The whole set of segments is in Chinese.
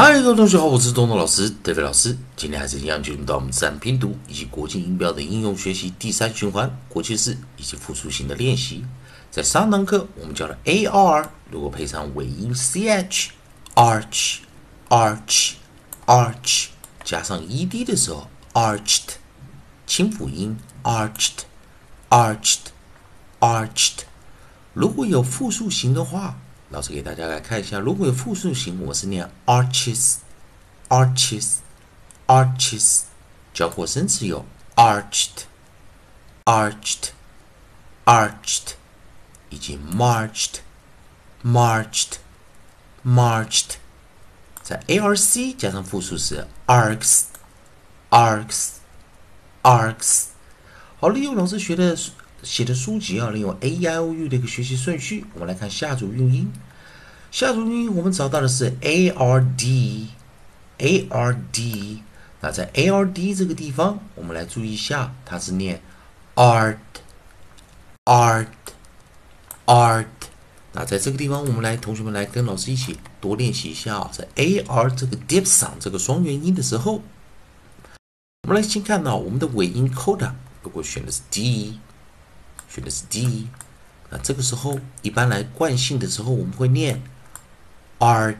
嗨，各位同学好，我是东东老师戴伟老师。今天还是一样，进入到我们自然拼读以及国际音标的应用学习第三循环，国际式以及复数型的练习。在上堂课我们教了 A R，如果配上尾音 C H，arch，arch，arch，加上 E D 的时候，arched，清辅音 arched，arched，arched。如果有复数型的话。老师给大家来看一下，如果有复数型，我是念 arches，arches，arches。交互声词有 arched，arched，arched，以及 marched，marched，marched。在 arc 加上复数是，arcs，arcs，arcs。好，利用老师学的。写的书籍啊，利用 A I O U 的一个学习顺序，我们来看下组韵音。下组韵音我们找到的是 A R D，A R D。那在 A R D 这个地方，我们来注意一下，它是念 art，art，art。那在这个地方，我们来，同学们来跟老师一起多练习一下啊，在 A R 这个 deep sound 这个双元音的时候，我们来先看到我们的尾音 coda，如果选的是 D。选的是 D，那这个时候一般来惯性的时候，我们会念 art，art，art。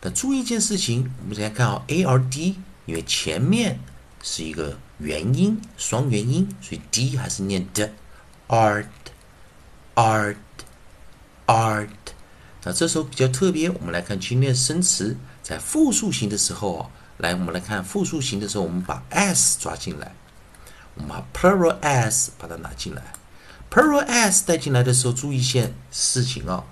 那注意一件事情，我们先看啊，A R D，因为前面是一个元音，双元音，所以 D 还是念的 art，art，art。那这时候比较特别，我们来看今天的生词，在复数型的时候啊。来，我们来看复数型的时候，我们把 s 抓进来，我们把 plural s 把它拿进来。plural s 带进来的时候，注意一些事情啊，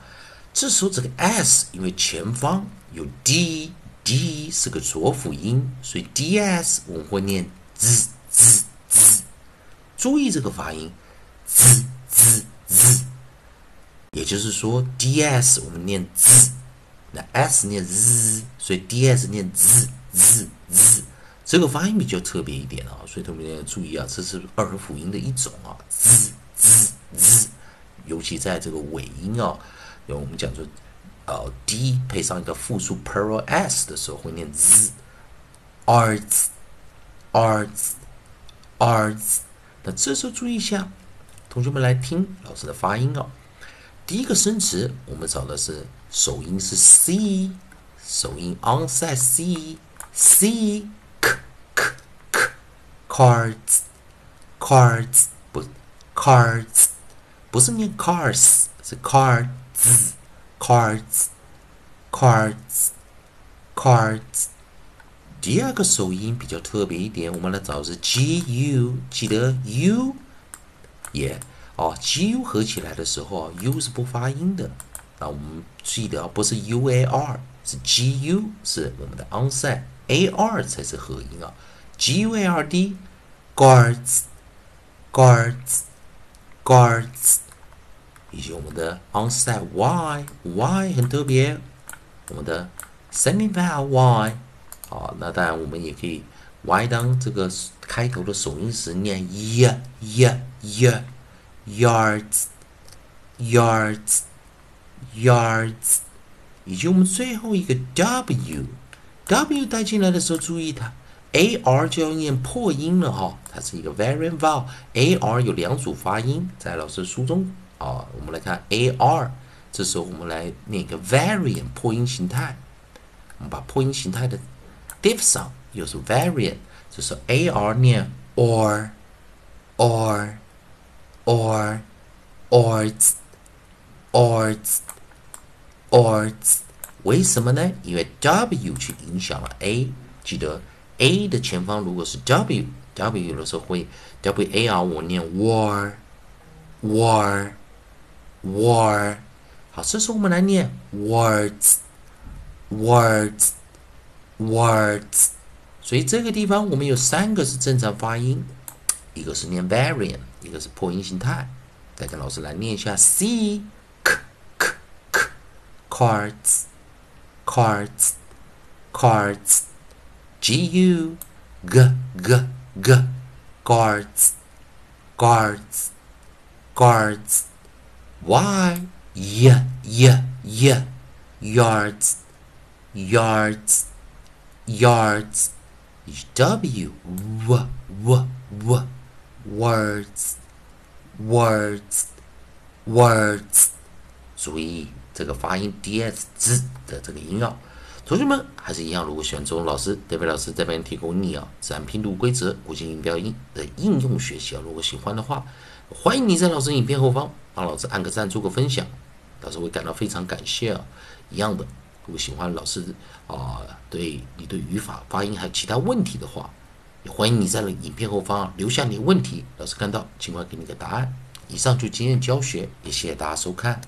这时候这个 s 因为前方有 d，d 是个浊辅音，所以 ds 我们会念 z z z，注意这个发音。Z z z，也就是说 ds 我们念 z，那 s 念 z，所以 ds 念 z。Z z 这个发音比较特别一点啊，所以同学们要注意啊，这是二辅音的一种啊，z z z，尤其在这个尾音啊，因为我们讲说，呃，d 配上一个复数 plural s 的时候会念 z，arts，arts，arts。那这时候注意一下，同学们来听老师的发音啊，第一个生词我们找的是首音是 c，首音 onset c。C k k k cards cards 不 cards 不是念 cars 是 cards cards cards cards 第二个首音比较特别一点，我们来找是 G U，记得 U 也哦，G U 合起来的时候，U 是不发音的。那我们记得不是 U A R，是 G U 是我们的 onset。A r 才是合音啊，g u a r d guards guards guards，以及我们的 onset y y 很特别，我们的 semi vowel y 好，那当然我们也可以 y 当这个开头的首音时念 y y y yards yards yards，以及我们最后一个 w。W 带进来的时候，注意它，A R 就要念破音了哈，它是一个 variant vowel，A R 有两组发音，在老师书中。啊，我们来看 A R，这时候我们来念一个 variant 破音形态，我们把破音形态的 diff sound 又是 variant，这时候 A R 念 or，or，or，ords，ords，ords。为什么呢？因为 W 去影响了 A，记得 A 的前方如果是 W，W 有的时候会 W A R，我念 war，war，war。好，这时候我们来念 words，words，words。所以这个地方我们有三个是正常发音，一个是念 variant，一个是破音形态。再跟老师来念一下 C K K K cards。Cards, cards, G U G G G guards, guards, guards, Y Y Y y yards yards yards w w w w words words words 注意这个发音 ds 字的这个音绕。同学们还是一样，如果喜欢中文老师，德伟老师这边提供你啊自然拼读规则、国际音标音的应用学习啊。如果喜欢的话，欢迎你在老师影片后方帮老师按个赞、做个分享，老师会感到非常感谢啊。一样的，如果喜欢老师啊，对你对语法、发音还有其他问题的话，也欢迎你在影片后方留下你的问题，老师看到尽快给你个答案。以上就今天教学，也谢谢大家收看。